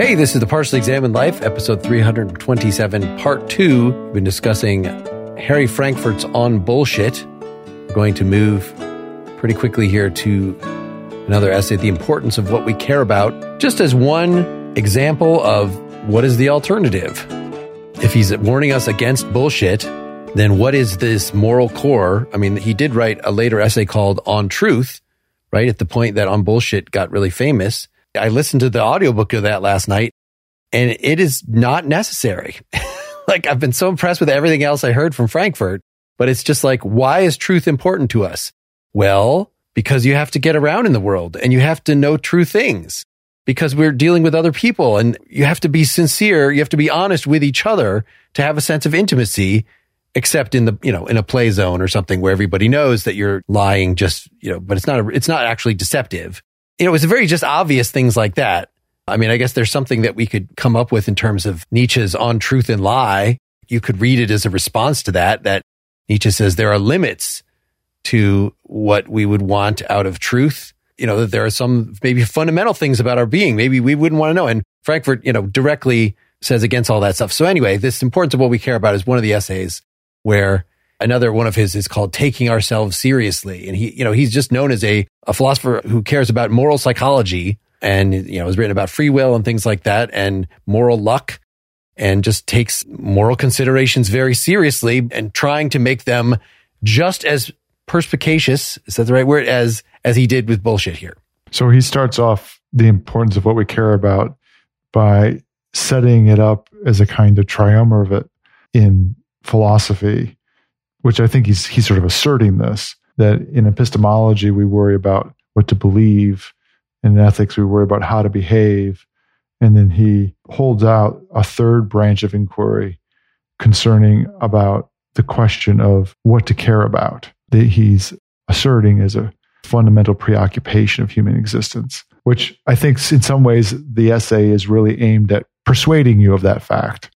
Hey, this is the Partially Examined Life, episode 327, part two. We've been discussing Harry Frankfurt's On Bullshit. We're going to move pretty quickly here to another essay, The Importance of What We Care About, just as one example of what is the alternative. If he's warning us against bullshit, then what is this moral core? I mean, he did write a later essay called On Truth, right? At the point that On Bullshit got really famous. I listened to the audiobook of that last night and it is not necessary. like I've been so impressed with everything else I heard from Frankfurt, but it's just like, why is truth important to us? Well, because you have to get around in the world and you have to know true things because we're dealing with other people and you have to be sincere. You have to be honest with each other to have a sense of intimacy, except in the, you know, in a play zone or something where everybody knows that you're lying just, you know, but it's not, a, it's not actually deceptive you know, it's very just obvious things like that. I mean, I guess there's something that we could come up with in terms of Nietzsche's on truth and lie. You could read it as a response to that, that Nietzsche says there are limits to what we would want out of truth. You know, that there are some maybe fundamental things about our being. Maybe we wouldn't want to know. And Frankfurt, you know, directly says against all that stuff. So anyway, this importance of what we care about is one of the essays where Another one of his is called Taking Ourselves Seriously. And he, you know, he's just known as a, a philosopher who cares about moral psychology and, you know, has written about free will and things like that and moral luck and just takes moral considerations very seriously and trying to make them just as perspicacious, is that the right word, as, as he did with bullshit here. So he starts off the importance of what we care about by setting it up as a kind of triumvirate in philosophy which I think he's he's sort of asserting this that in epistemology we worry about what to believe, in ethics we worry about how to behave, and then he holds out a third branch of inquiry concerning about the question of what to care about that he's asserting as a fundamental preoccupation of human existence, which I think in some ways the essay is really aimed at persuading you of that fact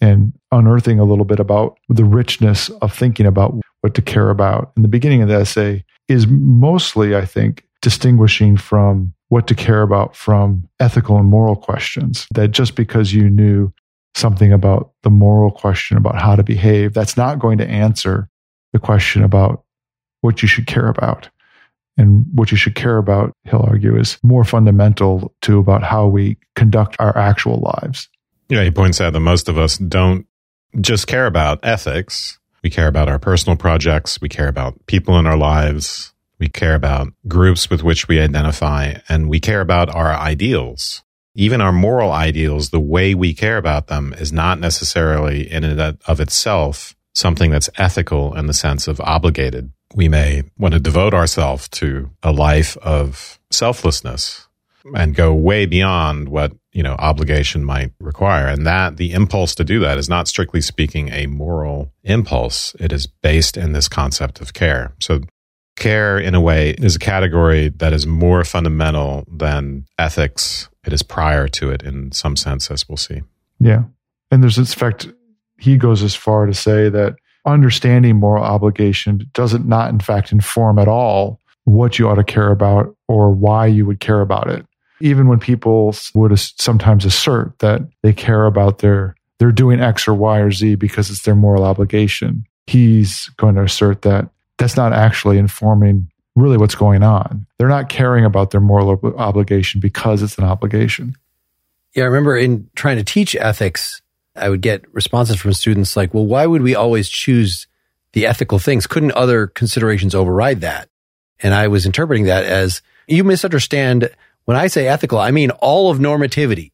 and unearthing a little bit about the richness of thinking about what to care about. In the beginning of the essay is mostly, I think, distinguishing from what to care about from ethical and moral questions. That just because you knew something about the moral question about how to behave, that's not going to answer the question about what you should care about. And what you should care about, he'll argue, is more fundamental to about how we conduct our actual lives. Yeah, he points out that most of us don't just care about ethics. We care about our personal projects. We care about people in our lives. We care about groups with which we identify and we care about our ideals. Even our moral ideals, the way we care about them is not necessarily in and of itself something that's ethical in the sense of obligated. We may want to devote ourselves to a life of selflessness and go way beyond what you know obligation might require. And that the impulse to do that is not strictly speaking a moral impulse. It is based in this concept of care. So care in a way is a category that is more fundamental than ethics. It is prior to it in some sense as we'll see. Yeah. And there's this fact he goes as far to say that understanding moral obligation doesn't not in fact inform at all what you ought to care about or why you would care about it even when people would sometimes assert that they care about their they're doing X or Y or Z because it's their moral obligation, he's going to assert that that's not actually informing really what's going on. They're not caring about their moral ob- obligation because it's an obligation. Yeah, I remember in trying to teach ethics, I would get responses from students like, well, why would we always choose the ethical things? Couldn't other considerations override that? And I was interpreting that as you misunderstand when I say ethical, I mean all of normativity.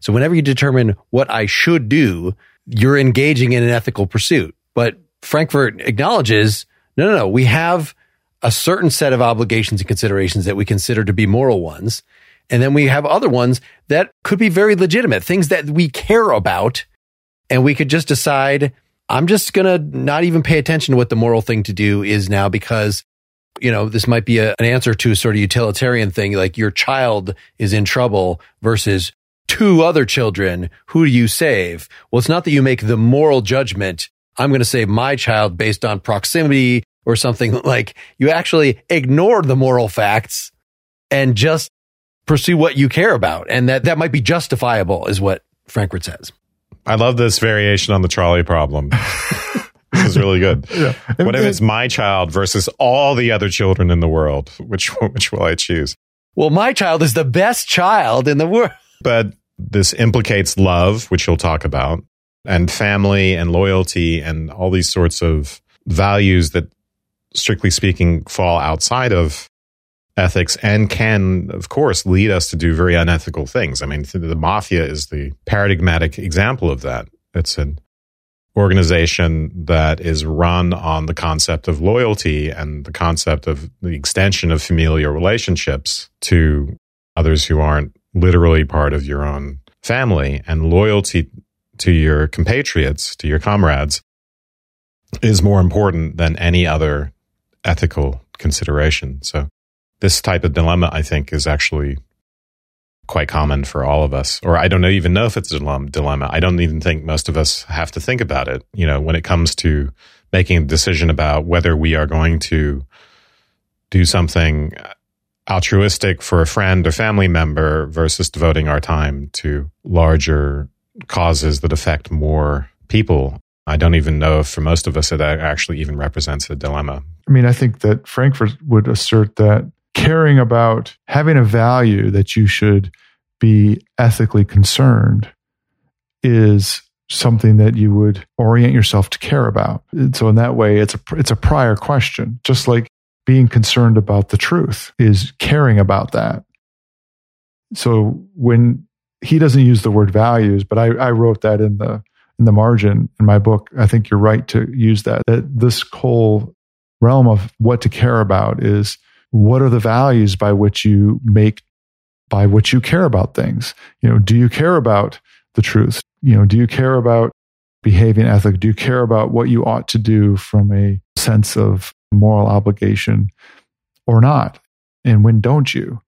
So whenever you determine what I should do, you're engaging in an ethical pursuit. But Frankfurt acknowledges, no, no, no, we have a certain set of obligations and considerations that we consider to be moral ones. And then we have other ones that could be very legitimate, things that we care about. And we could just decide, I'm just going to not even pay attention to what the moral thing to do is now because you know, this might be a, an answer to a sort of utilitarian thing, like your child is in trouble versus two other children. Who do you save? Well, it's not that you make the moral judgment. I'm going to save my child based on proximity or something like you actually ignore the moral facts and just pursue what you care about. And that, that might be justifiable is what Frankfurt says. I love this variation on the trolley problem. this is really good. Yeah. What if it's my child versus all the other children in the world? Which which will I choose? Well, my child is the best child in the world. But this implicates love, which you'll talk about, and family and loyalty and all these sorts of values that strictly speaking fall outside of ethics and can, of course, lead us to do very unethical things. I mean, the mafia is the paradigmatic example of that. It's an organization that is run on the concept of loyalty and the concept of the extension of familial relationships to others who aren't literally part of your own family and loyalty to your compatriots, to your comrades is more important than any other ethical consideration. So this type of dilemma, I think, is actually quite common for all of us. Or I don't even know if it's a dilemma. I don't even think most of us have to think about it. You know, when it comes to making a decision about whether we are going to do something uh, altruistic for a friend or family member versus devoting our time to larger causes that affect more people. I don't even know if for most of us it actually even represents a dilemma. I mean, I think that Frankfurt would assert that caring about having a value that you should be ethically concerned is something that you would orient yourself to care about. And so in that way, it's a it's a prior question, just like being concerned about the truth is caring about that. So when he doesn't use the word values, but I, I wrote that in the in the margin in my book. I think you're right to use that. That this whole realm of what to care about is what are the values by which you make by which you care about things? You know do you care about the truth? You know do you care about behaving ethic? Do you care about what you ought to do from a sense of moral obligation or not? And when don't you?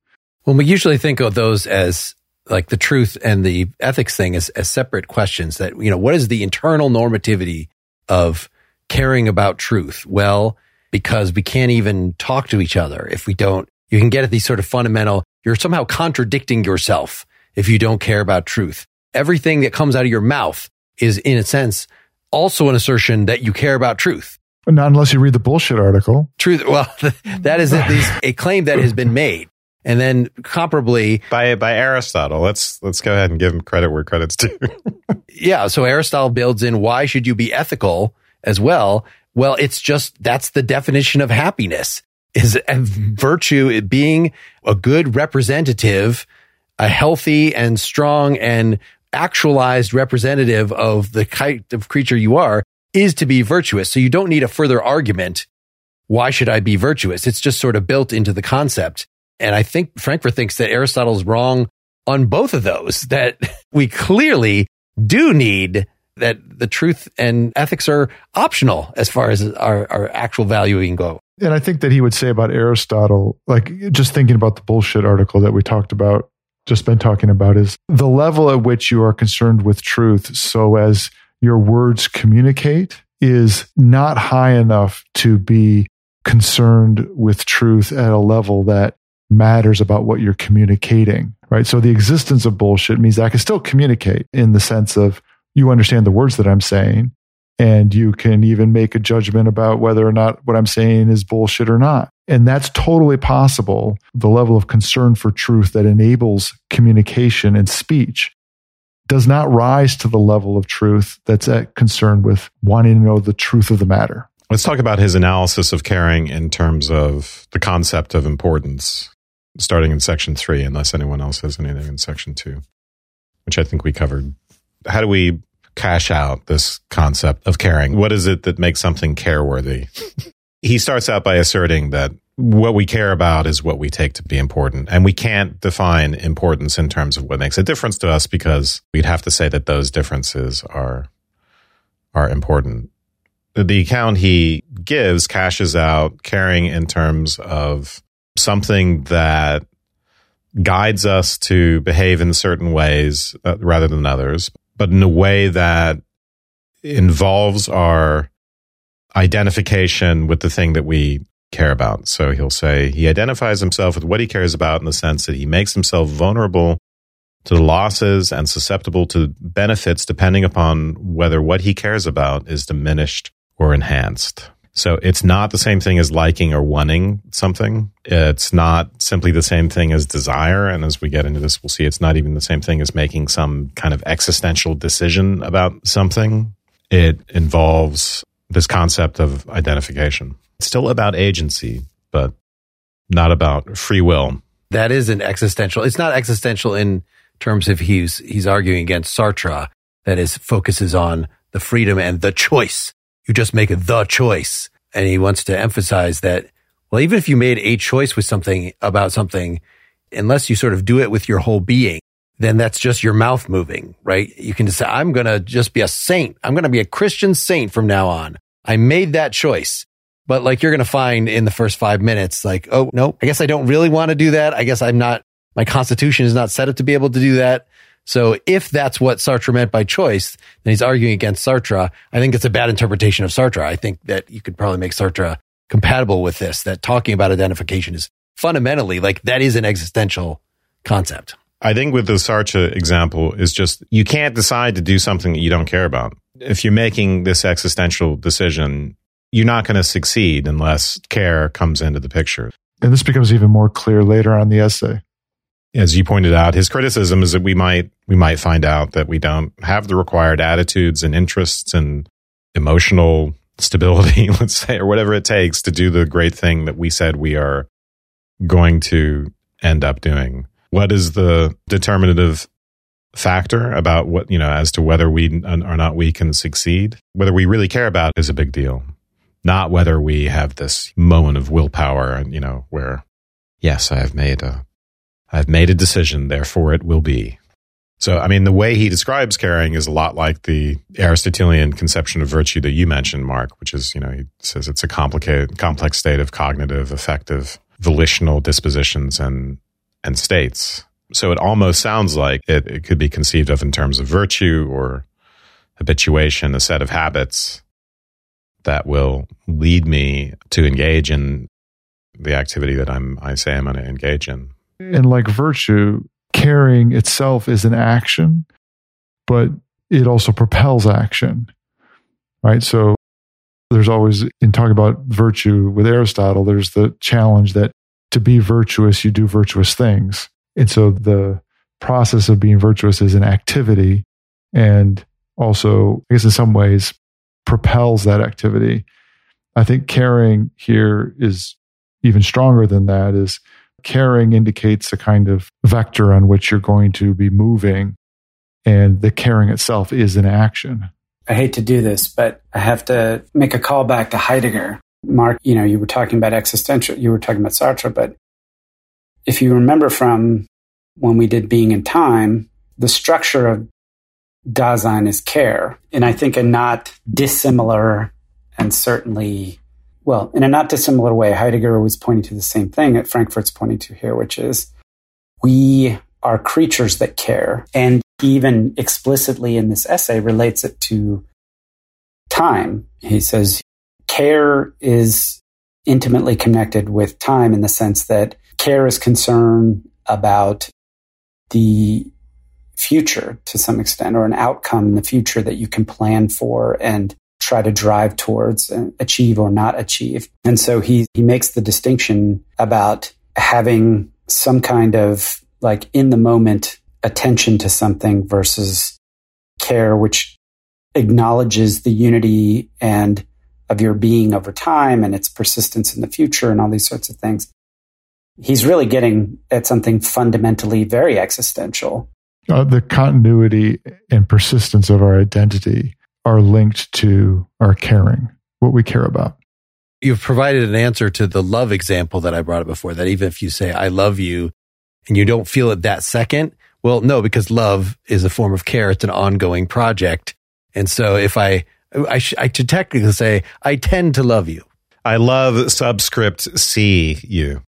Well we usually think of those as like the truth and the ethics thing as, as separate questions that you know what is the internal normativity of caring about truth? Well because we can't even talk to each other if we don't. You can get at these sort of fundamental, you're somehow contradicting yourself if you don't care about truth. Everything that comes out of your mouth is, in a sense, also an assertion that you care about truth. Not unless you read the bullshit article. Truth. Well, that is at least a claim that has been made. And then comparably by by Aristotle. Let's let's go ahead and give him credit where credit's due. yeah, so Aristotle builds in why should you be ethical as well? Well, it's just that's the definition of happiness is virtue being a good representative, a healthy and strong and actualized representative of the kind of creature you are is to be virtuous. So you don't need a further argument. Why should I be virtuous? It's just sort of built into the concept. And I think Frankfurt thinks that Aristotle's wrong on both of those, that we clearly do need that the truth and ethics are optional as far as our, our actual valuing go. And I think that he would say about Aristotle, like just thinking about the bullshit article that we talked about, just been talking about, is the level at which you are concerned with truth so as your words communicate is not high enough to be concerned with truth at a level that matters about what you're communicating, right? So the existence of bullshit means I can still communicate in the sense of you understand the words that I'm saying and you can even make a judgment about whether or not what I'm saying is bullshit or not. And that's totally possible. The level of concern for truth that enables communication and speech does not rise to the level of truth that's concerned with wanting to know the truth of the matter. Let's talk about his analysis of caring in terms of the concept of importance, starting in section three, unless anyone else has anything in section two, which I think we covered. How do we cash out this concept of caring. What is it that makes something care worthy? he starts out by asserting that what we care about is what we take to be important. And we can't define importance in terms of what makes a difference to us because we'd have to say that those differences are, are important. The account he gives cashes out caring in terms of something that guides us to behave in certain ways uh, rather than others, but in a way that involves our identification with the thing that we care about. So he'll say he identifies himself with what he cares about in the sense that he makes himself vulnerable to the losses and susceptible to benefits depending upon whether what he cares about is diminished or enhanced. So it's not the same thing as liking or wanting something. It's not simply the same thing as desire. And as we get into this, we'll see it's not even the same thing as making some kind of existential decision about something. It involves this concept of identification. It's still about agency, but not about free will. That is an existential. It's not existential in terms of he's he's arguing against Sartre that is focuses on the freedom and the choice. You just make the choice. And he wants to emphasize that, well, even if you made a choice with something about something, unless you sort of do it with your whole being, then that's just your mouth moving, right? You can just say, I'm going to just be a saint. I'm going to be a Christian saint from now on. I made that choice. But like you're going to find in the first five minutes, like, oh, no, I guess I don't really want to do that. I guess I'm not my constitution is not set up to be able to do that. So if that's what Sartre meant by choice, then he's arguing against Sartre. I think it's a bad interpretation of Sartre. I think that you could probably make Sartre compatible with this, that talking about identification is fundamentally like that is an existential concept. I think with the Sartre example is just you can't decide to do something that you don't care about. If you're making this existential decision, you're not going to succeed unless care comes into the picture. And this becomes even more clear later on the essay as you pointed out, his criticism is that we might we might find out that we don't have the required attitudes and interests and emotional stability, let's say, or whatever it takes to do the great thing that we said we are going to end up doing. What is the determinative factor about what, you know, as to whether we or not we can succeed? Whether we really care about is a big deal, not whether we have this moment of willpower and, you know, where, yes, I have made a I've made a decision, therefore it will be. So, I mean, the way he describes caring is a lot like the Aristotelian conception of virtue that you mentioned, Mark, which is, you know, he says it's a complicated, complex state of cognitive, affective, volitional dispositions and, and states. So it almost sounds like it, it could be conceived of in terms of virtue or habituation, a set of habits that will lead me to engage in the activity that I'm, I say I'm going to engage in. And like virtue, caring itself is an action, but it also propels action, right? So there's always, in talking about virtue with Aristotle, there's the challenge that to be virtuous, you do virtuous things. And so the process of being virtuous is an activity and also, I guess, in some ways, propels that activity. I think caring here is even stronger than that is caring indicates a kind of vector on which you're going to be moving. And the caring itself is an action. I hate to do this, but I have to make a call back to Heidegger. Mark, you know, you were talking about existential, you were talking about Sartre, but if you remember from when we did Being in Time, the structure of Dasein is care. And I think a not dissimilar and certainly well, in a not dissimilar way, Heidegger was pointing to the same thing that Frankfurt's pointing to here, which is we are creatures that care. And even explicitly in this essay relates it to time. He says care is intimately connected with time in the sense that care is concern about the future to some extent or an outcome in the future that you can plan for and try to drive towards and achieve or not achieve. And so he, he makes the distinction about having some kind of like in the moment attention to something versus care, which acknowledges the unity and of your being over time and its persistence in the future and all these sorts of things. He's really getting at something fundamentally very existential. Uh, the continuity and persistence of our identity are linked to our caring, what we care about. You've provided an answer to the love example that I brought up before that even if you say, I love you and you don't feel it that second, well, no, because love is a form of care. It's an ongoing project. And so if I, I, sh- I should technically say, I tend to love you. I love subscript C you.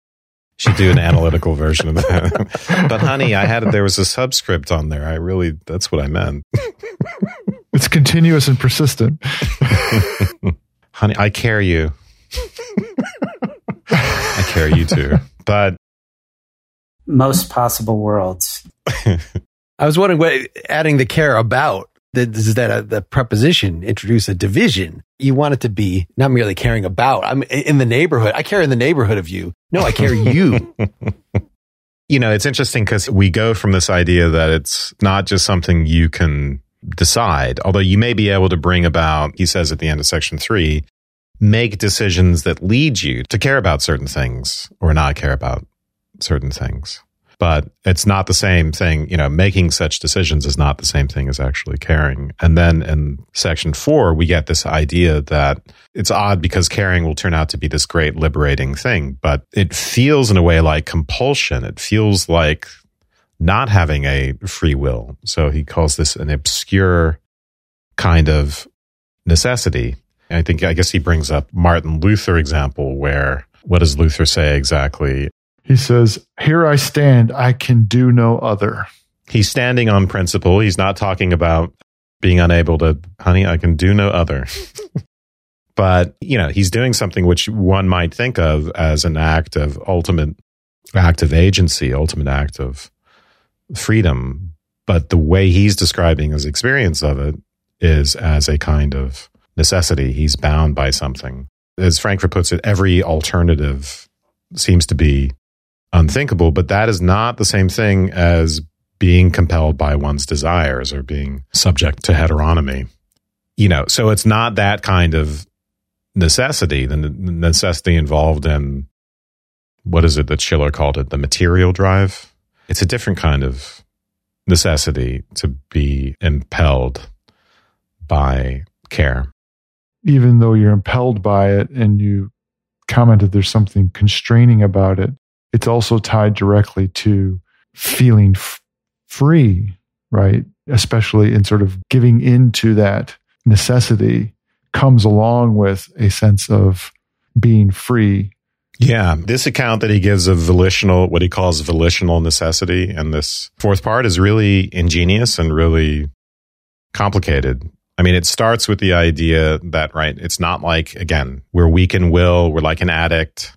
Should do an analytical version of that. but honey, I had there was a subscript on there. I really that's what I meant. It's continuous and persistent. Honey, I care you. I care you too. But most possible worlds. I was wondering what adding the care about. Is that a, the preposition introduce a division? You want it to be not merely caring about. I'm in the neighborhood. I care in the neighborhood of you. No, I care you. you know, it's interesting because we go from this idea that it's not just something you can decide, although you may be able to bring about, he says at the end of section three, make decisions that lead you to care about certain things or not care about certain things but it's not the same thing. You know, making such decisions is not the same thing as actually caring. And then in section four, we get this idea that it's odd because caring will turn out to be this great liberating thing, but it feels in a way like compulsion. It feels like not having a free will. So he calls this an obscure kind of necessity. I think, I guess he brings up Martin Luther example where what does Luther say exactly? He says, Here I stand, I can do no other. He's standing on principle. He's not talking about being unable to, honey, I can do no other. but, you know, he's doing something which one might think of as an act of ultimate act of agency, ultimate act of freedom. But the way he's describing his experience of it is as a kind of necessity. He's bound by something. As Frankfurt puts it, every alternative seems to be unthinkable, but that is not the same thing as being compelled by one's desires or being subject to heteronomy. You know, so it's not that kind of necessity, the necessity involved in what is it that Schiller called it, the material drive? It's a different kind of necessity to be impelled by care. Even though you're impelled by it and you commented there's something constraining about it, it's also tied directly to feeling f- free, right? Especially in sort of giving into that necessity comes along with a sense of being free. Yeah. This account that he gives of volitional, what he calls volitional necessity, and this fourth part is really ingenious and really complicated. I mean, it starts with the idea that, right, it's not like, again, we're weak in will, we're like an addict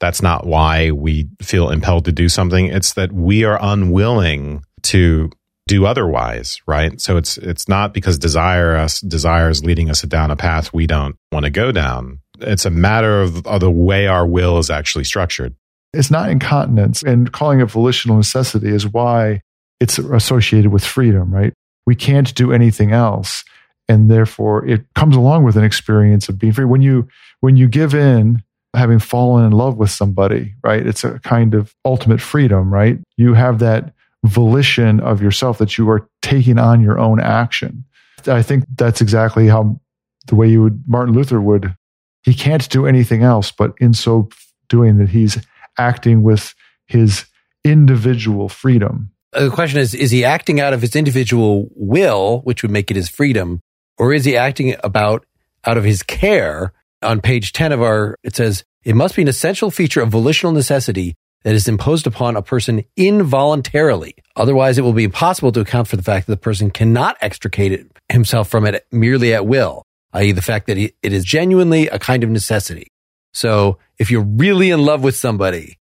that's not why we feel impelled to do something. It's that we are unwilling to do otherwise, right? So it's it's not because desire us desire is leading us down a path we don't want to go down. It's a matter of, of the way our will is actually structured. It's not incontinence, and calling it volitional necessity is why it's associated with freedom, right? We can't do anything else, and therefore it comes along with an experience of being free. When you when you give in having fallen in love with somebody, right? It's a kind of ultimate freedom, right? You have that volition of yourself that you are taking on your own action. I think that's exactly how the way you would, Martin Luther would, he can't do anything else, but in so doing that, he's acting with his individual freedom. Uh, the question is, is he acting out of his individual will, which would make it his freedom, or is he acting about out of his care, on page 10 of our, it says, it must be an essential feature of volitional necessity that is imposed upon a person involuntarily. Otherwise, it will be impossible to account for the fact that the person cannot extricate himself from it merely at will, i.e. the fact that it is genuinely a kind of necessity. So if you're really in love with somebody,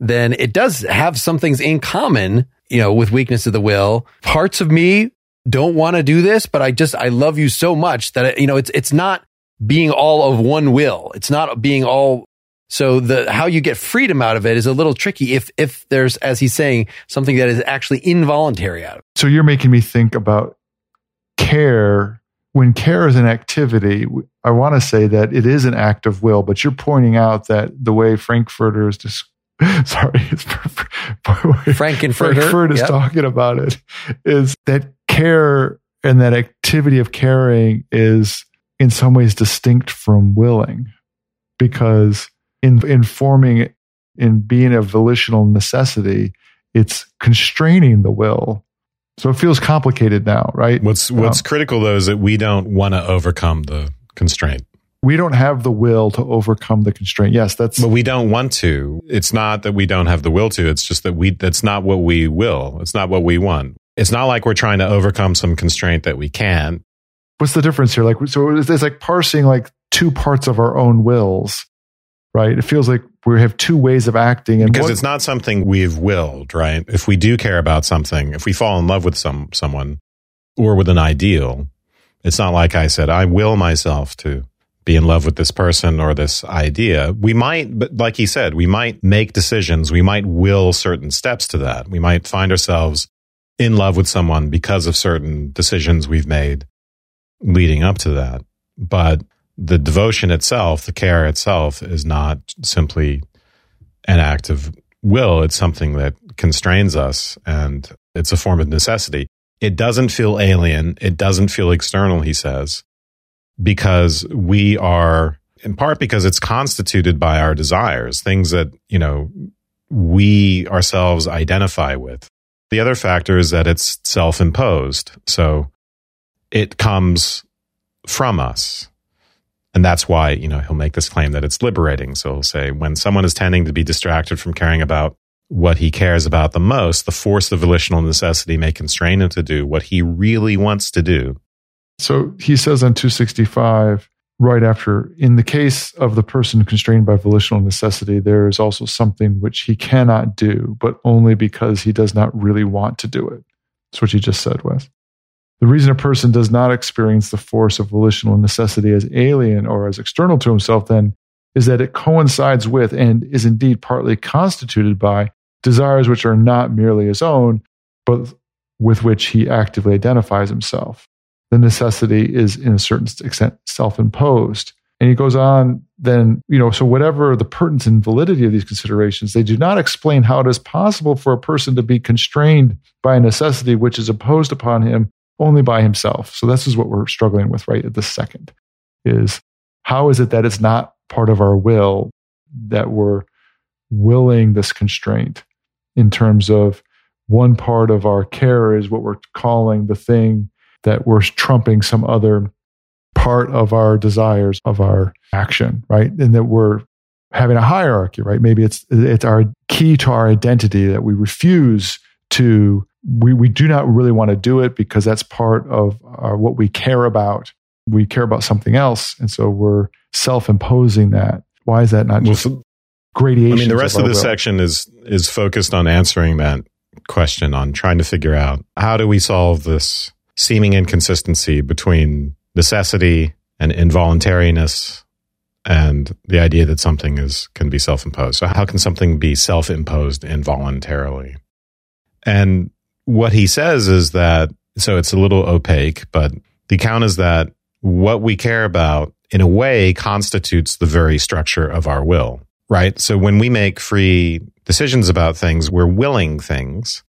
then it does have some things in common, you know, with weakness of the will. Parts of me don't want to do this, but I just, I love you so much that, you know, it's, it's not being all of one will. It's not being all. So the, how you get freedom out of it is a little tricky if, if there's, as he's saying, something that is actually involuntary out of it. So you're making me think about care. When care is an activity, I want to say that it is an act of will, but you're pointing out that the way Frankfurter is just, sorry, it's Frankenfurter, Frankfurt is yep. talking about it is that care and that activity of caring is in some ways distinct from willing because in informing in being a volitional necessity it's constraining the will so it feels complicated now right? What's what's um, critical though is that we don't want to overcome the constraint. We don't have the will to overcome the constraint. Yes that's but we don't want to. It's not that we don't have the will to. It's just that we that's not what we will. It's not what we want. It's not like we're trying to overcome some constraint that we can't. What's the difference here? Like, so it's, it's like parsing like two parts of our own wills. Right? It feels like we have two ways of acting, and because it's not something we've willed, right? If we do care about something, if we fall in love with some someone or with an ideal, it's not like I said I will myself to be in love with this person or this idea. We might, but like he said, we might make decisions. We might will certain steps to that. We might find ourselves in love with someone because of certain decisions we've made leading up to that. But the devotion itself, the care itself, is not simply an act of will. It's something that constrains us and it's a form of necessity. It doesn't feel alien. It doesn't feel external, he says, because we are, in part because it's constituted by our desires, things that, you know, we ourselves identify with. The other factor is that it's self imposed. So it comes from us. And that's why, you know, he'll make this claim that it's liberating. So he'll say when someone is tending to be distracted from caring about what he cares about the most, the force of volitional necessity may constrain him to do what he really wants to do. So he says on 265, right after, in the case of the person constrained by volitional necessity, there is also something which he cannot do, but only because he does not really want to do it. That's what you just said, Wes. The reason a person does not experience the force of volitional necessity as alien or as external to himself, then, is that it coincides with and is indeed partly constituted by desires which are not merely his own, but with which he actively identifies himself the necessity is in a certain extent self imposed. And he goes on, then, you know, so whatever the pertinence and validity of these considerations, they do not explain how it is possible for a person to be constrained by a necessity which is imposed upon him only by himself. So this is what we're struggling with right at this second is how is it that it's not part of our will that we're willing this constraint in terms of one part of our care is what we're calling the thing that we're trumping some other part of our desires of our action, right? And that we're having a hierarchy, right? Maybe it's it's our key to our identity that we refuse to we we do not really want to do it because that's part of our, what we care about. We care about something else, and so we're self-imposing that. Why is that not just well, gradation? I mean, the rest of, of this will? section is is focused on answering that question, on trying to figure out how do we solve this seeming inconsistency between necessity and involuntariness and the idea that something is can be self-imposed. So how can something be self-imposed involuntarily? And what he says is that so it's a little opaque, but the account is that what we care about in a way constitutes the very structure of our will, right? So when we make free decisions about things, we're willing things,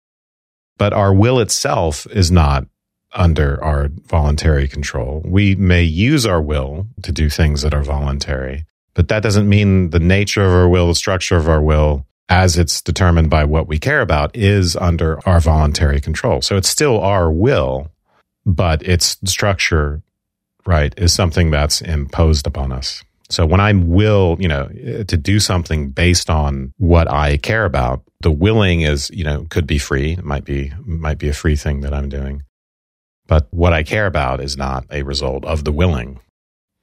but our will itself is not under our voluntary control. We may use our will to do things that are voluntary, but that doesn't mean the nature of our will, the structure of our will, as it's determined by what we care about, is under our voluntary control. So it's still our will, but its structure, right, is something that's imposed upon us. So when I will, you know, to do something based on what I care about, the willing is, you know, could be free. It might be, might be a free thing that I'm doing. But what I care about is not a result of the willing.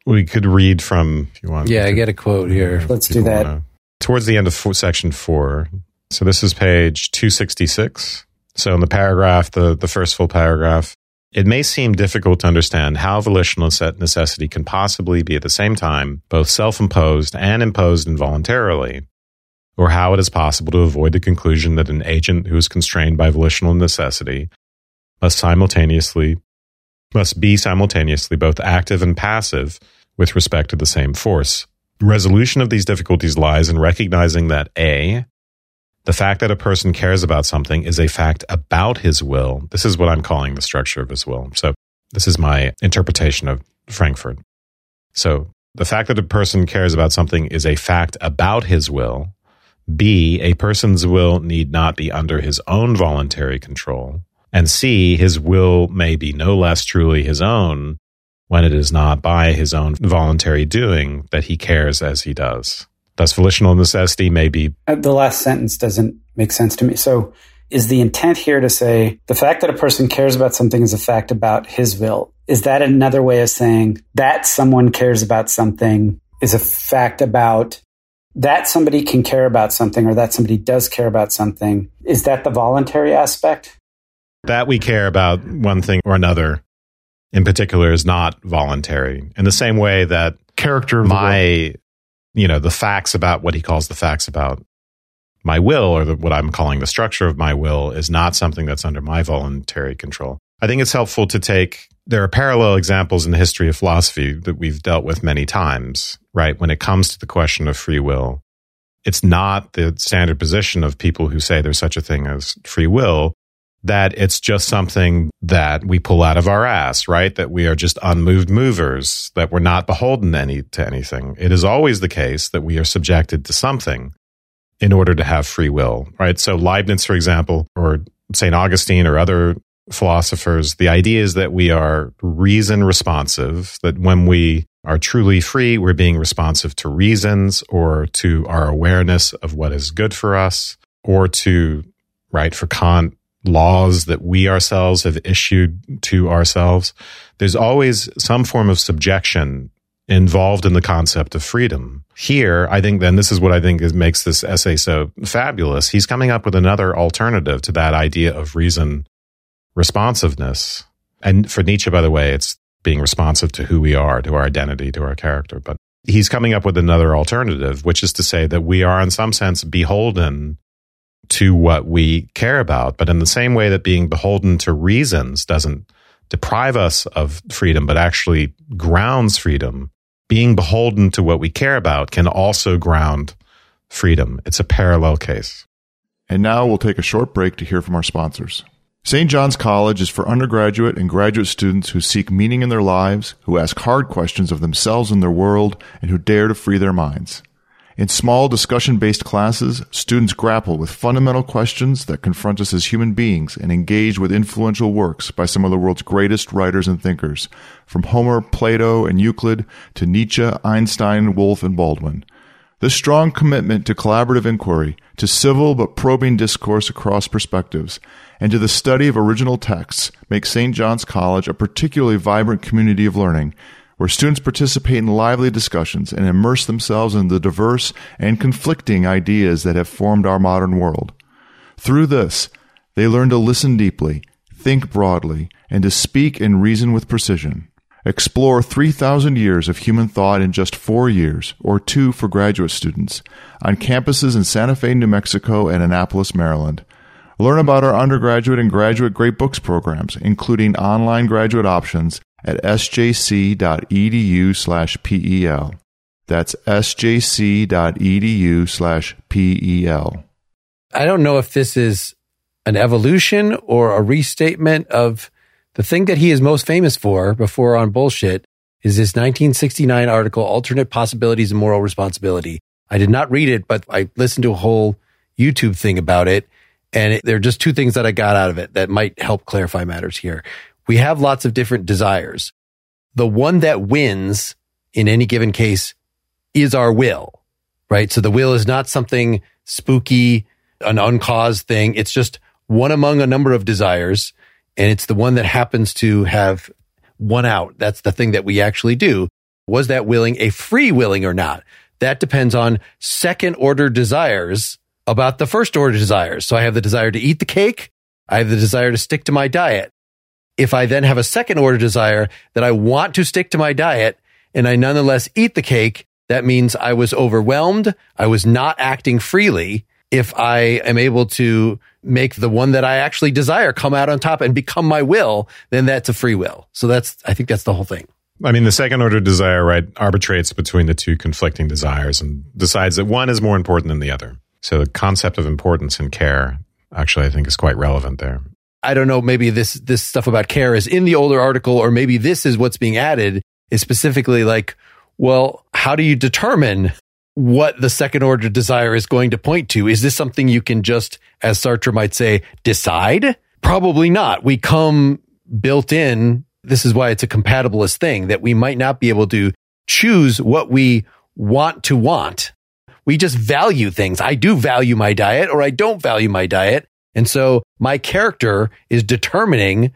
We could read from, if you want. Yeah, I get a quote here. Let's do that. Wanna, towards the end of section four. So this is page 266. So in the paragraph, the, the first full paragraph, it may seem difficult to understand how volitional necessity can possibly be at the same time both self imposed and imposed involuntarily, or how it is possible to avoid the conclusion that an agent who is constrained by volitional necessity must simultaneously must be simultaneously both active and passive with respect to the same force. Resolution of these difficulties lies in recognizing that A, the fact that a person cares about something is a fact about his will. This is what I'm calling the structure of his will. So, this is my interpretation of Frankfurt. So, the fact that a person cares about something is a fact about his will. B, a person's will need not be under his own voluntary control. And C, his will may be no less truly his own when it is not by his own voluntary doing that he cares as he does. Thus, volitional necessity may be. Uh, the last sentence doesn't make sense to me. So, is the intent here to say the fact that a person cares about something is a fact about his will? Is that another way of saying that someone cares about something is a fact about that somebody can care about something or that somebody does care about something, is that the voluntary aspect? That we care about one thing or another in particular is not voluntary. In the same way that Character my, you know, the facts about what he calls the facts about my will or the, what I'm calling the structure of my will is not something that's under my voluntary control. I think it's helpful to take, there are parallel examples in the history of philosophy that we've dealt with many times, right? When it comes to the question of free will, it's not the standard position of people who say there's such a thing as free will that it's just something that we pull out of our ass, right? That we are just unmoved movers, that we're not beholden any to anything. It is always the case that we are subjected to something in order to have free will, right? So Leibniz, for example, or St. Augustine or other philosophers, the idea is that we are reason responsive, that when we are truly free, we're being responsive to reasons or to our awareness of what is good for us or to, right, for Kant, laws that we ourselves have issued to ourselves. There's always some form of subjection involved in the concept of freedom. Here, I think then this is what I think is, makes this essay so fabulous. He's coming up with another alternative to that idea of reason responsiveness. And for Nietzsche, by the way, it's being responsive to who we are, to our identity, to our character. But he's coming up with another alternative, which is to say that we are in some sense beholden to what we care about. But in the same way that being beholden to reasons doesn't deprive us of freedom, but actually grounds freedom, being beholden to what we care about can also ground freedom. It's a parallel case. And now we'll take a short break to hear from our sponsors. St. John's College is for undergraduate and graduate students who seek meaning in their lives, who ask hard questions of themselves and their world, and who dare to free their minds. In small discussion based classes, students grapple with fundamental questions that confront us as human beings and engage with influential works by some of the world's greatest writers and thinkers, from Homer, Plato, and Euclid to Nietzsche, Einstein, Woolf, and Baldwin. This strong commitment to collaborative inquiry, to civil but probing discourse across perspectives, and to the study of original texts makes St. John's College a particularly vibrant community of learning where students participate in lively discussions and immerse themselves in the diverse and conflicting ideas that have formed our modern world. Through this, they learn to listen deeply, think broadly, and to speak and reason with precision. Explore 3,000 years of human thought in just four years, or two for graduate students, on campuses in Santa Fe, New Mexico, and Annapolis, Maryland. Learn about our undergraduate and graduate Great Books programs, including online graduate options at sjc.edu slash PEL. That's sjc.edu slash PEL. I don't know if this is an evolution or a restatement of the thing that he is most famous for before on bullshit is this 1969 article, Alternate Possibilities and Moral Responsibility. I did not read it, but I listened to a whole YouTube thing about it. And it, there are just two things that I got out of it that might help clarify matters here. We have lots of different desires. The one that wins in any given case is our will, right? So the will is not something spooky, an uncaused thing. It's just one among a number of desires. And it's the one that happens to have won out. That's the thing that we actually do. Was that willing a free willing or not? That depends on second order desires about the first order desires. So I have the desire to eat the cake. I have the desire to stick to my diet. If I then have a second order desire that I want to stick to my diet and I nonetheless eat the cake, that means I was overwhelmed. I was not acting freely. If I am able to make the one that I actually desire come out on top and become my will, then that's a free will. So that's, I think that's the whole thing. I mean, the second order desire, right, arbitrates between the two conflicting desires and decides that one is more important than the other. So the concept of importance and care actually, I think, is quite relevant there. I don't know, maybe this, this stuff about care is in the older article, or maybe this is what's being added is specifically like, well, how do you determine what the second order desire is going to point to? Is this something you can just, as Sartre might say, decide? Probably not. We come built in. This is why it's a compatibilist thing that we might not be able to choose what we want to want. We just value things. I do value my diet or I don't value my diet. And so my character is determining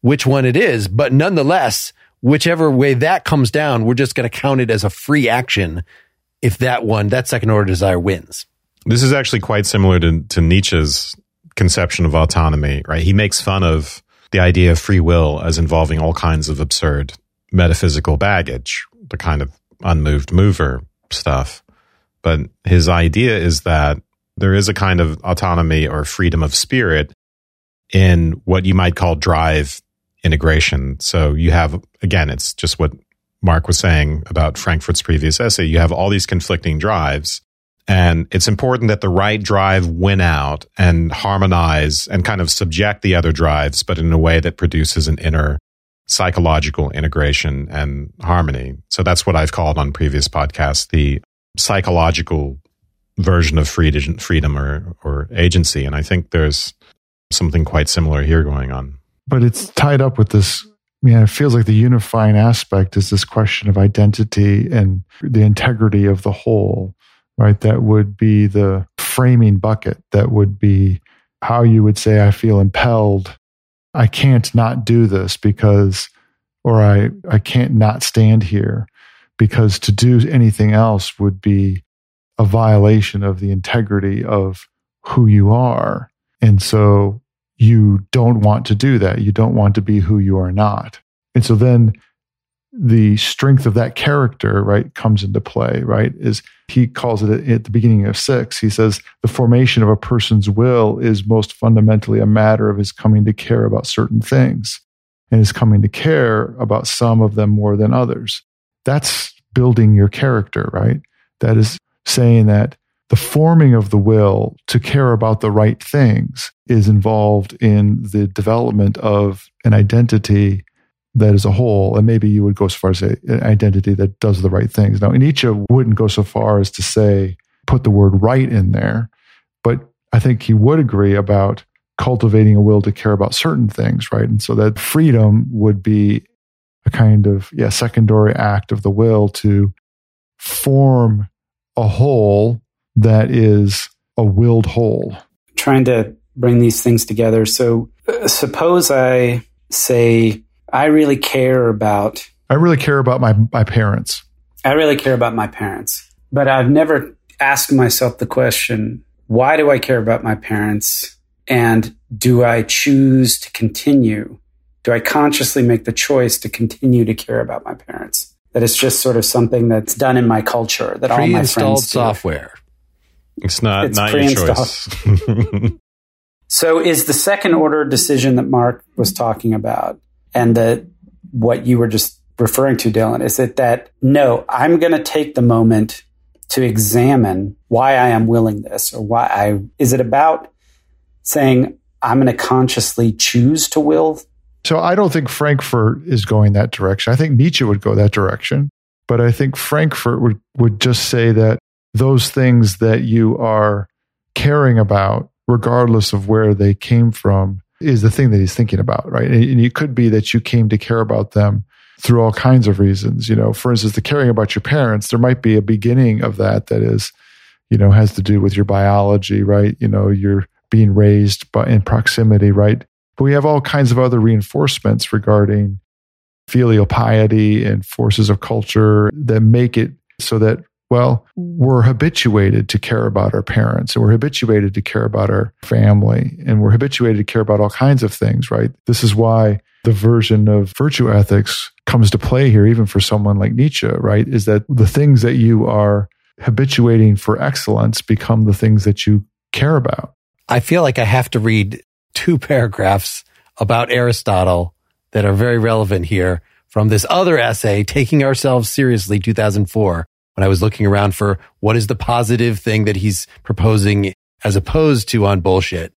which one it is. But nonetheless, whichever way that comes down, we're just going to count it as a free action if that one, that second order desire wins. This is actually quite similar to, to Nietzsche's conception of autonomy, right? He makes fun of the idea of free will as involving all kinds of absurd metaphysical baggage, the kind of unmoved mover stuff. But his idea is that there is a kind of autonomy or freedom of spirit in what you might call drive integration. So you have, again, it's just what Mark was saying about Frankfurt's previous essay. You have all these conflicting drives. And it's important that the right drive win out and harmonize and kind of subject the other drives, but in a way that produces an inner psychological integration and harmony. So that's what I've called on previous podcasts the psychological version of freedom, or, or agency. And I think there's something quite similar here going on. But it's tied up with this. I mean, it feels like the unifying aspect is this question of identity and the integrity of the whole, right? That would be the framing bucket. That would be how you would say, I feel impelled. I can't not do this because, or I, I can't not stand here because to do anything else would be a violation of the integrity of who you are. And so you don't want to do that. You don't want to be who you are not. And so then the strength of that character, right, comes into play, right? Is he calls it at the beginning of six. He says the formation of a person's will is most fundamentally a matter of his coming to care about certain things and his coming to care about some of them more than others. That's building your character, right? That is saying that the forming of the will to care about the right things is involved in the development of an identity that is a whole. And maybe you would go so far as say an identity that does the right things. Now, Nietzsche wouldn't go so far as to say, put the word right in there, but I think he would agree about cultivating a will to care about certain things, right? And so that freedom would be a kind of, yeah, secondary act of the will to form a whole that is a willed whole. Trying to bring these things together. So, uh, suppose I say, I really care about. I really care about my, my parents. I really care about my parents. But I've never asked myself the question why do I care about my parents? And do I choose to continue? Do I consciously make the choice to continue to care about my parents? That it's just sort of something that's done in my culture that all my friends do. software. It's not it's not your choice. so is the second order decision that Mark was talking about and that what you were just referring to, Dylan, is it that no, I'm going to take the moment to examine why I am willing this or why I is it about saying I'm going to consciously choose to will? So I don't think Frankfurt is going that direction. I think Nietzsche would go that direction, but I think Frankfurt would, would just say that those things that you are caring about, regardless of where they came from, is the thing that he's thinking about, right? And it could be that you came to care about them through all kinds of reasons. You know, for instance, the caring about your parents, there might be a beginning of that that is, you know, has to do with your biology, right? You know, you're being raised by, in proximity, right? But we have all kinds of other reinforcements regarding filial piety and forces of culture that make it so that well, we're habituated to care about our parents and we're habituated to care about our family and we're habituated to care about all kinds of things, right? This is why the version of virtue ethics comes to play here, even for someone like Nietzsche, right? Is that the things that you are habituating for excellence become the things that you care about. I feel like I have to read two paragraphs about Aristotle that are very relevant here from this other essay, Taking Ourselves Seriously, 2004 when I was looking around for what is the positive thing that he's proposing as opposed to on bullshit,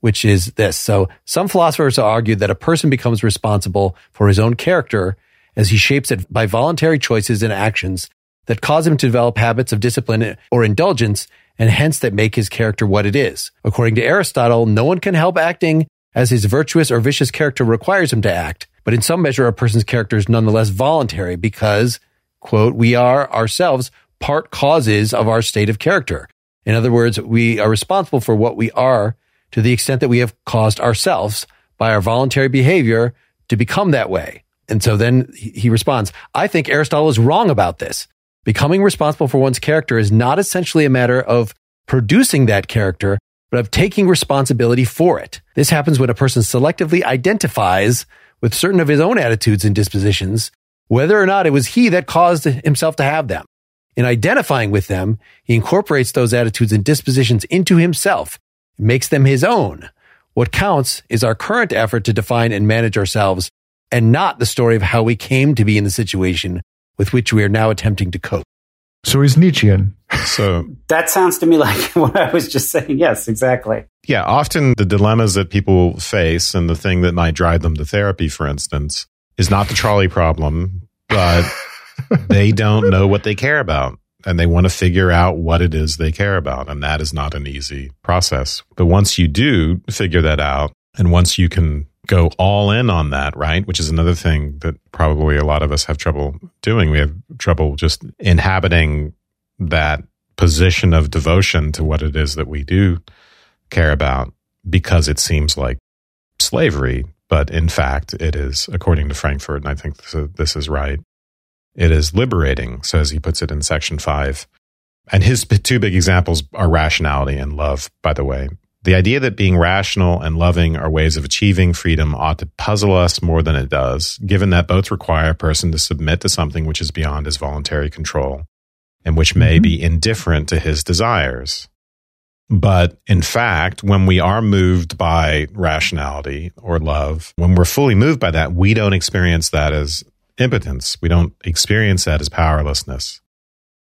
which is this. So some philosophers argue that a person becomes responsible for his own character as he shapes it by voluntary choices and actions that cause him to develop habits of discipline or indulgence and hence that make his character what it is. According to Aristotle, no one can help acting as his virtuous or vicious character requires him to act. But in some measure, a person's character is nonetheless voluntary because quote, we are ourselves part causes of our state of character. In other words, we are responsible for what we are to the extent that we have caused ourselves by our voluntary behavior to become that way. And so then he responds, I think Aristotle is wrong about this. Becoming responsible for one's character is not essentially a matter of producing that character, but of taking responsibility for it. This happens when a person selectively identifies with certain of his own attitudes and dispositions, whether or not it was he that caused himself to have them. In identifying with them, he incorporates those attitudes and dispositions into himself, makes them his own. What counts is our current effort to define and manage ourselves and not the story of how we came to be in the situation with which we are now attempting to cope. So he's Nietzschean. So That sounds to me like what I was just saying. Yes, exactly. yeah, often the dilemmas that people face and the thing that might drive them to therapy, for instance, is not the trolley problem, but they don't know what they care about and they want to figure out what it is they care about. And that is not an easy process. But once you do figure that out and once you can go all in on that, right? Which is another thing that probably a lot of us have trouble doing. We have trouble just inhabiting that position of devotion to what it is that we do care about because it seems like slavery. But in fact, it is, according to Frankfurt, and I think this, is right, it is liberating. So as he puts it in section five. And his two big examples are rationality and love, by the way. The idea that being rational and loving are ways of achieving freedom ought to puzzle us more than it does, given that both require a person to submit to something which is beyond his voluntary control and which may Mhm. be indifferent to his desires. But in fact, when we are moved by rationality or love, when we're fully moved by that, we don't experience that as impotence. We don't experience that as powerlessness.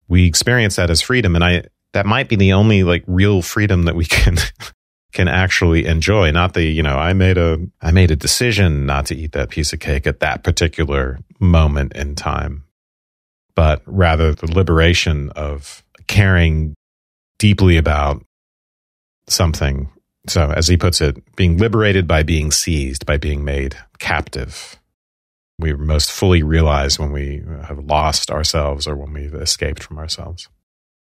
We experience that as freedom. And I, that might be the only like real freedom that we can can actually enjoy. Not the you know i made a i made a decision not to eat that piece of cake at that particular moment in time. But rather the liberation of caring deeply about something. So as he puts it being liberated by being seized by being made captive. We most fully realize when we have lost ourselves or when we've escaped from ourselves.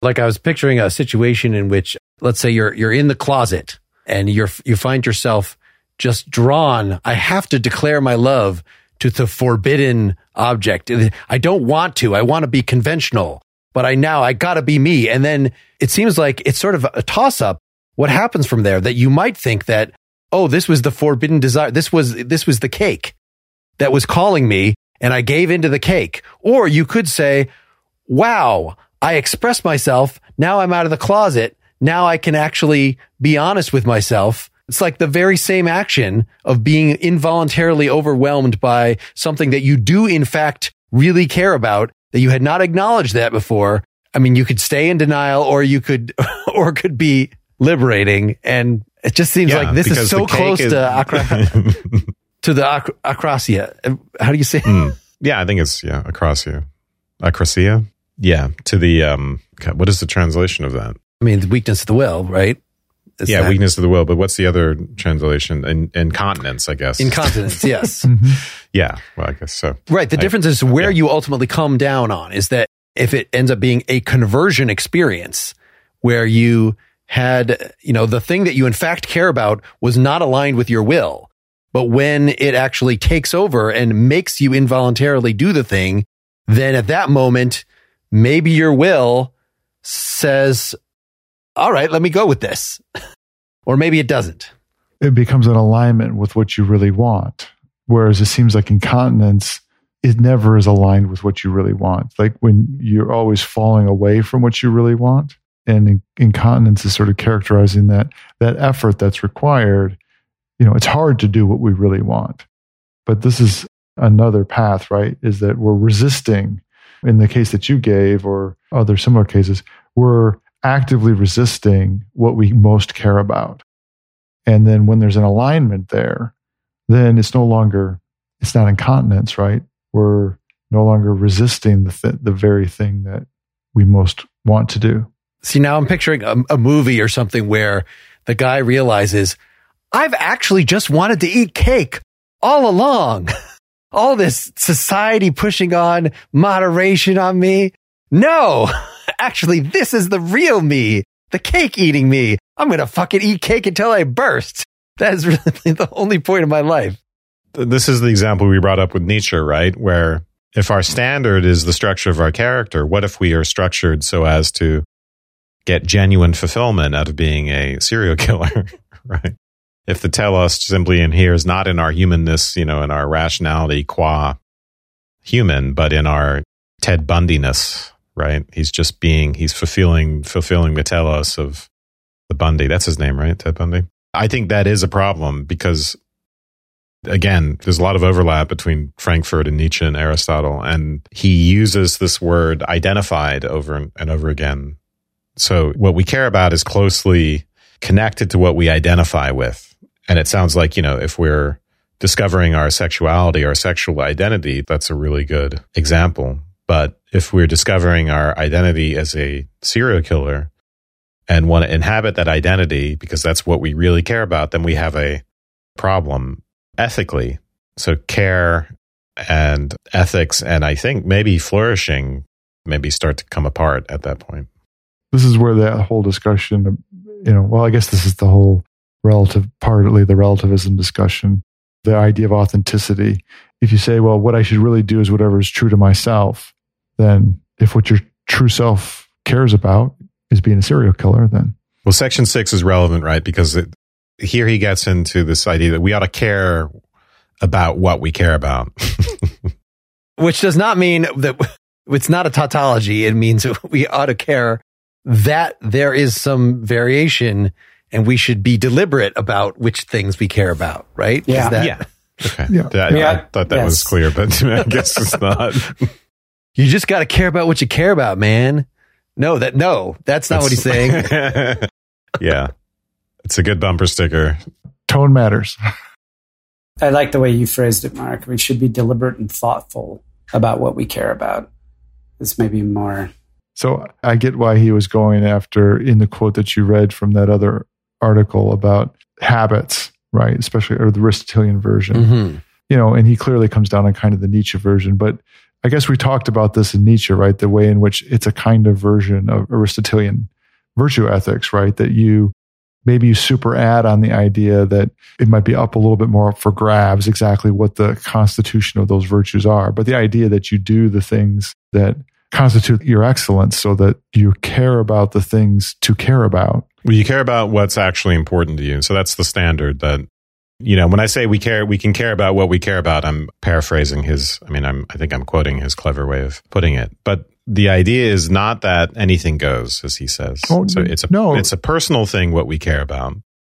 Like I was picturing a situation in which, let's say you're, you're in the closet and you're, you find yourself just drawn. I have to declare my love to the forbidden object. I don't want to. I want to be conventional, but I now, I gotta be me. And then it seems like it's sort of a toss up. What happens from there that you might think that, oh, this was the forbidden desire. This was, this was the cake that was calling me and I gave into the cake. Or you could say, wow, I expressed myself. Now I'm out of the closet. Now I can actually be honest with myself. It's like the very same action of being involuntarily overwhelmed by something that you do in fact really care about that you had not acknowledged that before. I mean, you could stay in denial or you could, or could be liberating. And it just seems Yeah, like this is so close is- to, acro- to the ac- akrasia. How do you say? Hmm. Yeah, I think it's yeah, akrasia. Akrasia? Yeah, to the um God, what is the translation of that? I mean, the weakness of the will, right? Is yeah, that- weakness of the will, but what's the other translation? In incontinence, I guess. Incontinence, yes. Mhm. yeah, well, I guess so. Right. The I- difference is where yeah. you ultimately come down on is that if it ends up being a conversion experience where you had, you know, the thing that you in fact care about was not aligned with your will. But when it actually takes over and makes you involuntarily do the thing, then at that moment, maybe your will says, all right, let me go with this. or maybe it doesn't. It becomes an alignment with what you really want. Whereas it seems like incontinence, it never is aligned with what you really want. Like when you're always falling away from what you really want. And incontinence is sort of characterizing that that effort that's required. You know, it's hard to do what we really want. But this is another path, right? Is that we're resisting in the case that you gave or other similar cases, we're actively resisting what we most care about. And then when there's an alignment there, then it's no longer, it's not incontinence, right? We're no longer resisting the, th- the very thing that we most want to do. See, now I'm picturing a, a movie or something where the guy realizes, I've actually just wanted to eat cake all along. All this society pushing on moderation on me. No, actually, this is the real me, the cake eating me. I'm going to fucking eat cake until I burst. That is really the only point of my life. This is the example we brought up with Nietzsche, right? Where if our standard is the structure of our character, what if we are structured so as to get genuine fulfillment out of being a serial killer, right? If the telos simply in here is not in our humanness, you know, in our rationality qua human, but in our Ted Bundiness, right? He's just being, he's fulfilling, fulfilling the telos of the Bundy. That's his name, right? Ted Bundy. I think that is a problem because again, there's a lot of overlap between Frankfurt and Nietzsche and Aristotle, and he uses this word identified over and over again. So what we care about is closely connected to what we identify with. And it sounds like, you know, if we're discovering our sexuality, our sexual identity, that's a really good example. But if we're discovering our identity as a serial killer and want to inhabit that identity because that's what we really care about, then we have a problem ethically. So care and ethics and I think maybe flourishing maybe start to come apart at that point. This is where that whole discussion, you know, well, I guess this is the whole relative, partly the relativism discussion, the idea of authenticity. If you say, well, what I should really do is whatever is true to myself, then if what your true self cares about is being a serial killer, then. Well, section six is relevant, right? Because it, here he gets into this idea that we ought to care about what we care about. Which does not mean that it's not a tautology. It means we ought to care that there is some variation and we should be deliberate about which things we care about, right? Yeah. That, yeah. Okay. Yeah. That, Yeah. I thought that Yes. was clear, but I guess it's not. You just got to care about what you care about, man. No, that, no, that's not what he's saying. yeah. It's a good bumper sticker. Tone matters. I like the way you phrased it, Mark. We should be deliberate and thoughtful about what we care about. This may be more. So I get why he was going after in the quote that you read from that other article about habits, right? Especially or the Aristotelian version. Mhm. You know, and he clearly comes down on kind of the Nietzsche version, but I guess we talked about this in Nietzsche, right? The way in which it's a kind of version of Aristotelian virtue ethics, right? That you maybe you super add on the idea that it might be up a little bit more for grabs exactly what the constitution of those virtues are. But the idea that you do the things that constitute your excellence so that you care about the things to care about. Well, you care about what's actually important to you. So that's the standard that, you know, when I say we care, we can care about what we care about, I'm paraphrasing his, I mean, I'm, I think I'm quoting his clever way of putting it. But the idea is not that anything goes, as he says. Oh, so it's a, no. it's a personal thing, what we care about,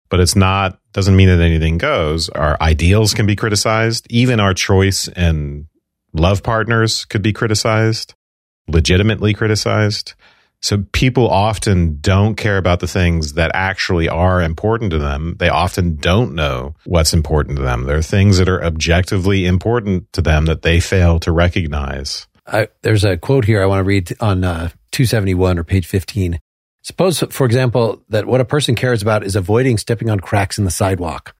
but it's not, doesn't mean that anything goes. Our ideals can be criticized. Even our choice and love partners could be criticized, legitimately criticized. So people often don't care about the things that actually are important to them. They often don't know what's important to them. There are things that are objectively important to them that they fail to recognize. I, there's a quote here I want to read on uh, 271 or page 15. Suppose, for example, that what a person cares about is avoiding stepping on cracks in the sidewalk.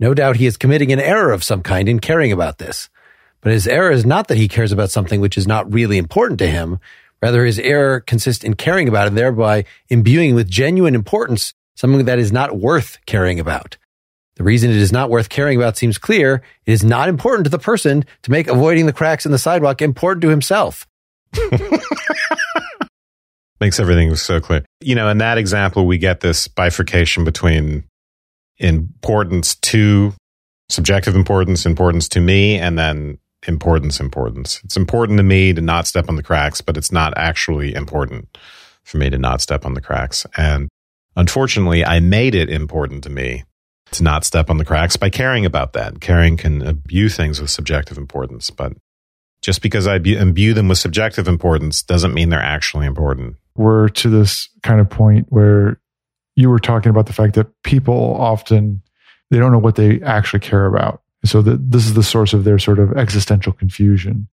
No doubt he is committing an error of some kind in caring about this. But his error is not that he cares about something which is not really important to him. Rather, his error consists in caring about and thereby imbuing with genuine importance something that is not worth caring about. The reason it is not worth caring about seems clear. It is not important to the person to make avoiding the cracks in the sidewalk important to himself. Makes everything so clear. You know, in that example, we get this bifurcation between importance to subjective importance, importance to me, and then importance, importance. It's important to me to not step on the cracks, but it's not actually important for me to not step on the cracks. And unfortunately, I made it important to me to not step on the cracks by caring about that. Caring can imbue things with subjective importance, but just because I imbue them with subjective importance doesn't mean they're actually important. We're to this kind of point where you were talking about the fact that people often they don't know what they actually care about. So that this is the source of their sort of existential confusion.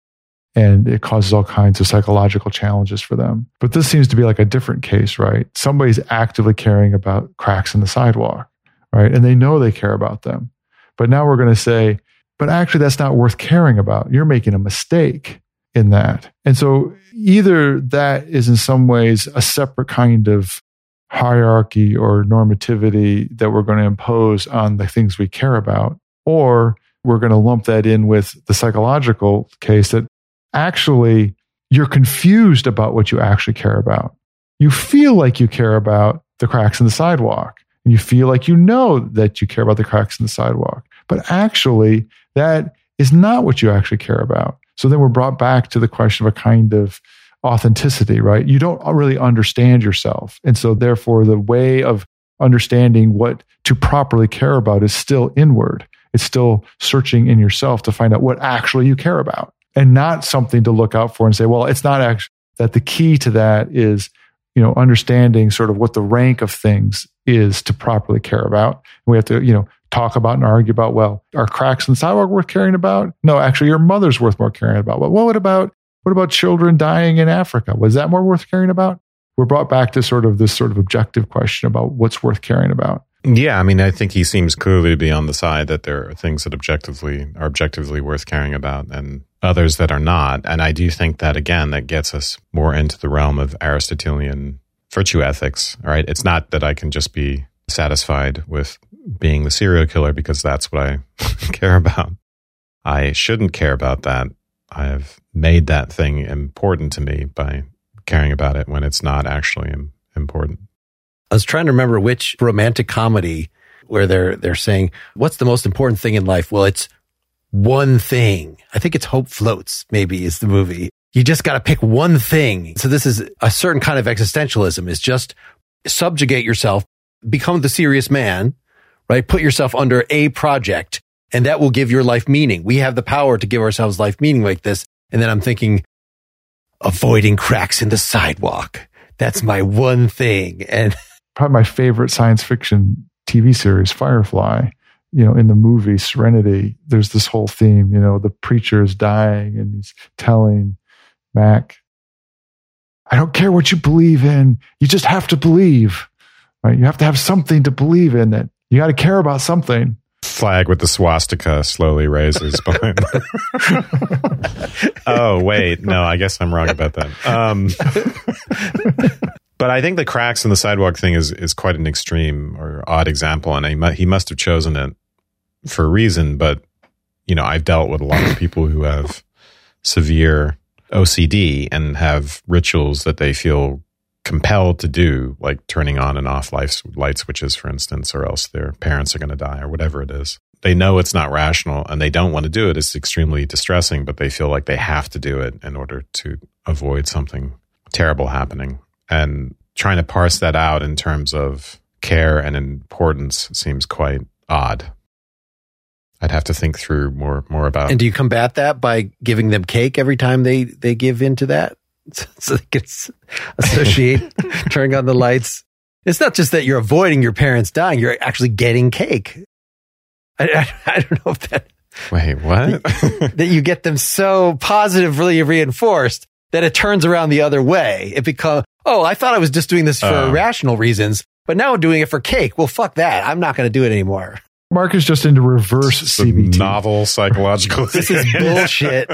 And it causes all kinds of psychological challenges for them. But this seems to be like a different case, right? Somebody's actively caring about cracks in the sidewalk, right? And they know they care about them. But now we're going to say, but actually, that's not worth caring about. You're making a mistake in that. And so either that is in some ways a separate kind of hierarchy or normativity that we're going to impose on the things we care about, or we're going to lump that in with the psychological case that actually you're confused about what you actually care about. You feel like you care about the cracks in the sidewalk, and you feel like you know that you care about the cracks in the sidewalk. But actually, that is not what you actually care about. So then we're brought back to the question of a kind of authenticity, right? You don't really understand yourself. And so therefore the way of understanding what to properly care about is still inward. It's still searching in yourself to find out what actually you care about and not something to look out for and say, well, it's not actually that the key to that is, you know, understanding sort of what the rank of things is to properly care about. We have to, you know, talk about and argue about, well, are cracks in the sidewalk worth caring about? No, actually, your mother's worth more caring about. Well, what about what about children dying in Africa? Was that more worth caring about? We're brought back to sort of this sort of objective question about what's worth caring about. Yeah, I mean, I think he seems clearly to be on the side that there are things that objectively are objectively worth caring about, and others that are not. And I do think that again, that gets us more into the realm of Aristotelian virtue ethics. All right, it's not that I can just be satisfied with being the serial killer because that's what I care about. I shouldn't care about that. I have made that thing important to me by caring about it when it's not actually important. I was trying to remember which romantic comedy where they're they're saying, "What's the most important thing in life?" Well, it's one thing. I think it's Hope Floats. Maybe is the movie. You just got to pick one thing. So this is a certain kind of existentialism. Is just subjugate yourself, become the serious man, right? Put yourself under a project, and that will give your life meaning. We have the power to give ourselves life meaning like this. And then I'm thinking, avoiding cracks in the sidewalk. That's my one thing. And probably my favorite science fiction TV series, Firefly. You know, in the movie Serenity, there's this whole theme. You know, the preacher is dying and he's telling Mal, I don't care what you believe in. You just have to believe, right? You have to have something to believe in that you got to care about something flag with the swastika slowly raises behind. oh wait, no, I guess I'm wrong about that. Um, but I think the cracks in the sidewalk thing is is quite an extreme or odd example, and he he must have chosen it for a reason. But you know, I've dealt with a lot of people who have severe OCD and have rituals that they feel compelled to do, like turning on and off light, light switches, for instance, or else their parents are going to die or whatever it is. They know it's not rational and they don't want to do it. It's extremely distressing, but they feel like they have to do it in order to avoid something terrible happening. And trying to parse that out in terms of care and importance seems quite odd. I'd have to think through more more about. And do you combat that by giving them cake every time they they give into that? so they can associate turning on the lights. It's not just that you're avoiding your parents dying; you're actually getting cake. I, I, I don't know if that. Wait, what? that you get them so positively reinforced that it turns around the other way. It becomes, oh, I thought I was just doing this for uh, rational reasons, but now I'm doing it for cake. Well, fuck that. I'm not going to do it anymore. Mark is just into reverse CBT. Novel psychological. this is bullshit,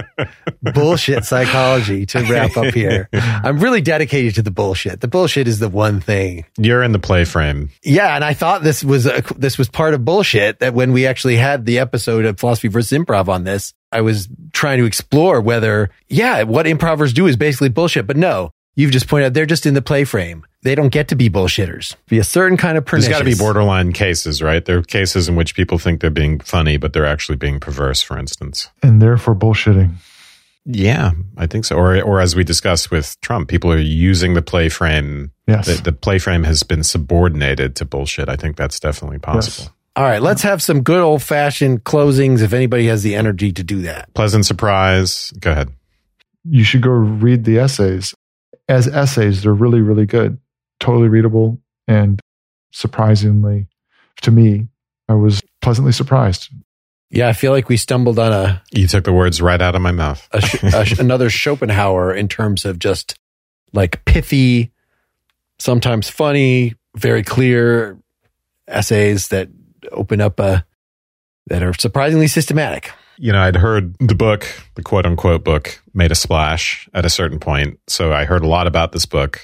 bullshit psychology to wrap up here. I'm really dedicated to the bullshit. The bullshit is the one thing. You're in the play frame. Yeah. And I thought this was, a, this was part of bullshit that when we actually had the episode of philosophy versus improv on this, I was trying to explore whether, yeah, what improvers do is basically bullshit. But no, you've just pointed out they're just in the play frame they don't get to be bullshitters. Be a certain kind of pernicious. There's got to be borderline cases, right? There are cases in which people think they're being funny, but they're actually being perverse, for instance. And therefore bullshitting. Yeah, I think so. Or, or as we discussed with Trump, people are using the play frame. Yes. The, the play frame has been subordinated to bullshit. I think that's definitely possible. Yes. All right, let's have some good old fashioned closings if anybody has the energy to do that. Pleasant surprise. Go ahead. You should go read the essays. As essays, they're really, really good. Totally readable and surprisingly to me i was pleasantly surprised. Yeah i feel like we stumbled on a you took the words right out of my mouth. a, a, another schopenhauer in terms of just like pithy sometimes funny very clear essays that open up a that are surprisingly systematic you know, I'd heard the book, the quote unquote book, made a splash at a certain point. So I heard a lot about this book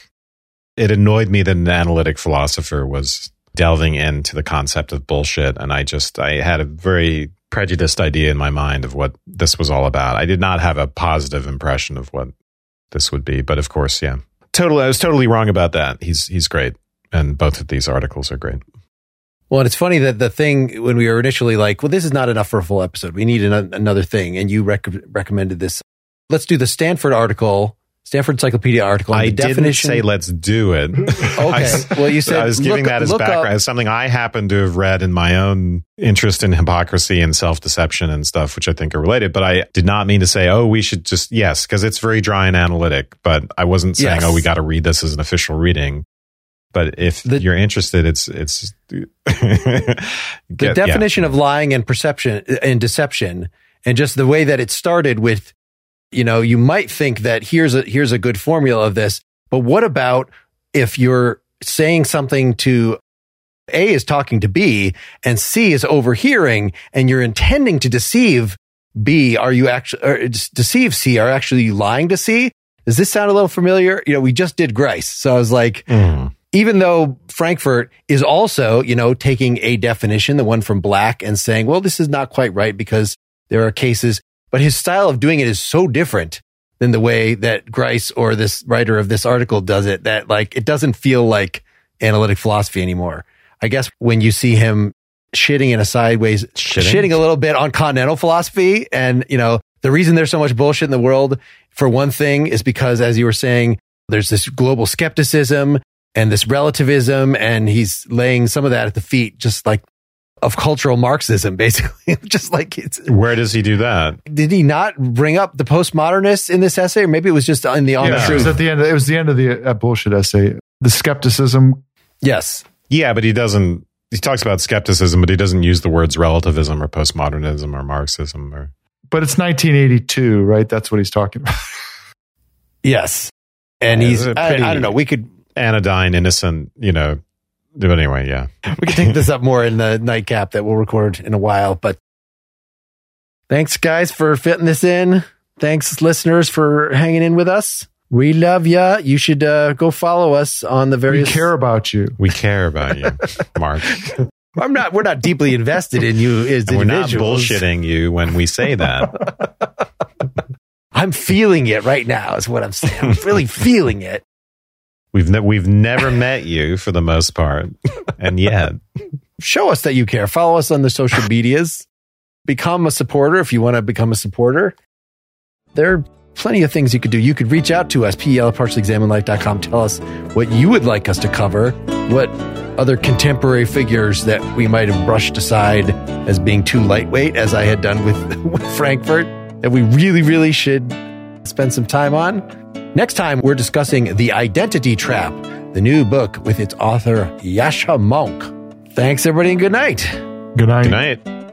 it annoyed me that an analytic philosopher was delving into the concept of bullshit. And I just, I had a very prejudiced idea in my mind of what this was all about. I did not have a positive impression of what this would be, but of course, yeah, totally. I was totally wrong about that. He's he's great, and both of these articles are great. Well, and it's funny that the thing when we were initially like, well, this is not enough for a full episode. We need an, another thing, and you rec- recommended this. Let's do the Stanford article Stanford Encyclopedia article. I definition. didn't say let's do it. okay. well, you said I was giving look, that as background up. as something I happen to have read in my own interest in hypocrisy and self deception and stuff, which I think are related. But I did not mean to say, oh, we should just yes, because it's very dry and analytic. But I wasn't saying, Yes. oh, we got to read this as an official reading. But if The- you're interested, it's it's the definition of lying and perception and deception and just the way that it started with you know you might think that here's a here's a good formula of this but what about if you're saying something to a is talking to b and c is overhearing and you're intending to deceive b are you actually or deceive c? Are actually lying to c? Does this sound a little familiar? You know we just did Grice so i was like Mm. Even though Frankfurt is also, you know, taking a definition, the one from Black, and saying, well, this is not quite right because there are cases, but his style of doing it is so different than the way that Grice or this writer of this article does it that like it doesn't feel like analytic philosophy anymore. I guess when you see him shitting in a sideways, Shitting? shitting a little bit on continental philosophy and, you know, the reason there's so much bullshit in the world, for one thing, is because, as you were saying, there's this global skepticism and this relativism, and he's laying some of that at the feet, just like of cultural Marxism, basically. just like it's. Where does he do that? Did he not bring up the postmodernists in this essay, or maybe it was just in the on Yeah, the it was at the end. It was the end of the uh, bullshit essay. The skepticism. yes, Yeah, but he doesn't. He talks about skepticism, but he doesn't use the words relativism or postmodernism or Marxism or. But it's 1982, right? That's what he's talking about. yes, and Yeah, he's. it's a I, pretty- I don't know. We could anodyne, innocent, you know. But anyway, yeah. we can take this up more in the nightcap that we'll record in a while. But thanks, guys, for fitting this in. Thanks, listeners, for hanging in with us. We love ya. You should uh, go follow us on the various. We care about you. We care about you, Mark. I'm not. We're not deeply invested in you as And we're not bullshitting you when we say that. I'm feeling it right now. Is what I'm saying. I'm really feeling it. We've ne- we've never met you for the most part, and yet Show us that you care. Follow us on the social medias. Become a supporter if you want to become a supporter. There are plenty of things you could do. You could reach out to us, pelpartiallyexaminedlife.com. Tell us what you would like us to cover, what other contemporary figures that we might have brushed aside as being too lightweight, as I had done with, with Frankfurt, that we really, really should spend some time on. Next time, we're discussing The Identity Trap, the new book with its author, Yascha Mounk. Thanks, everybody, and good night. Good night. good night.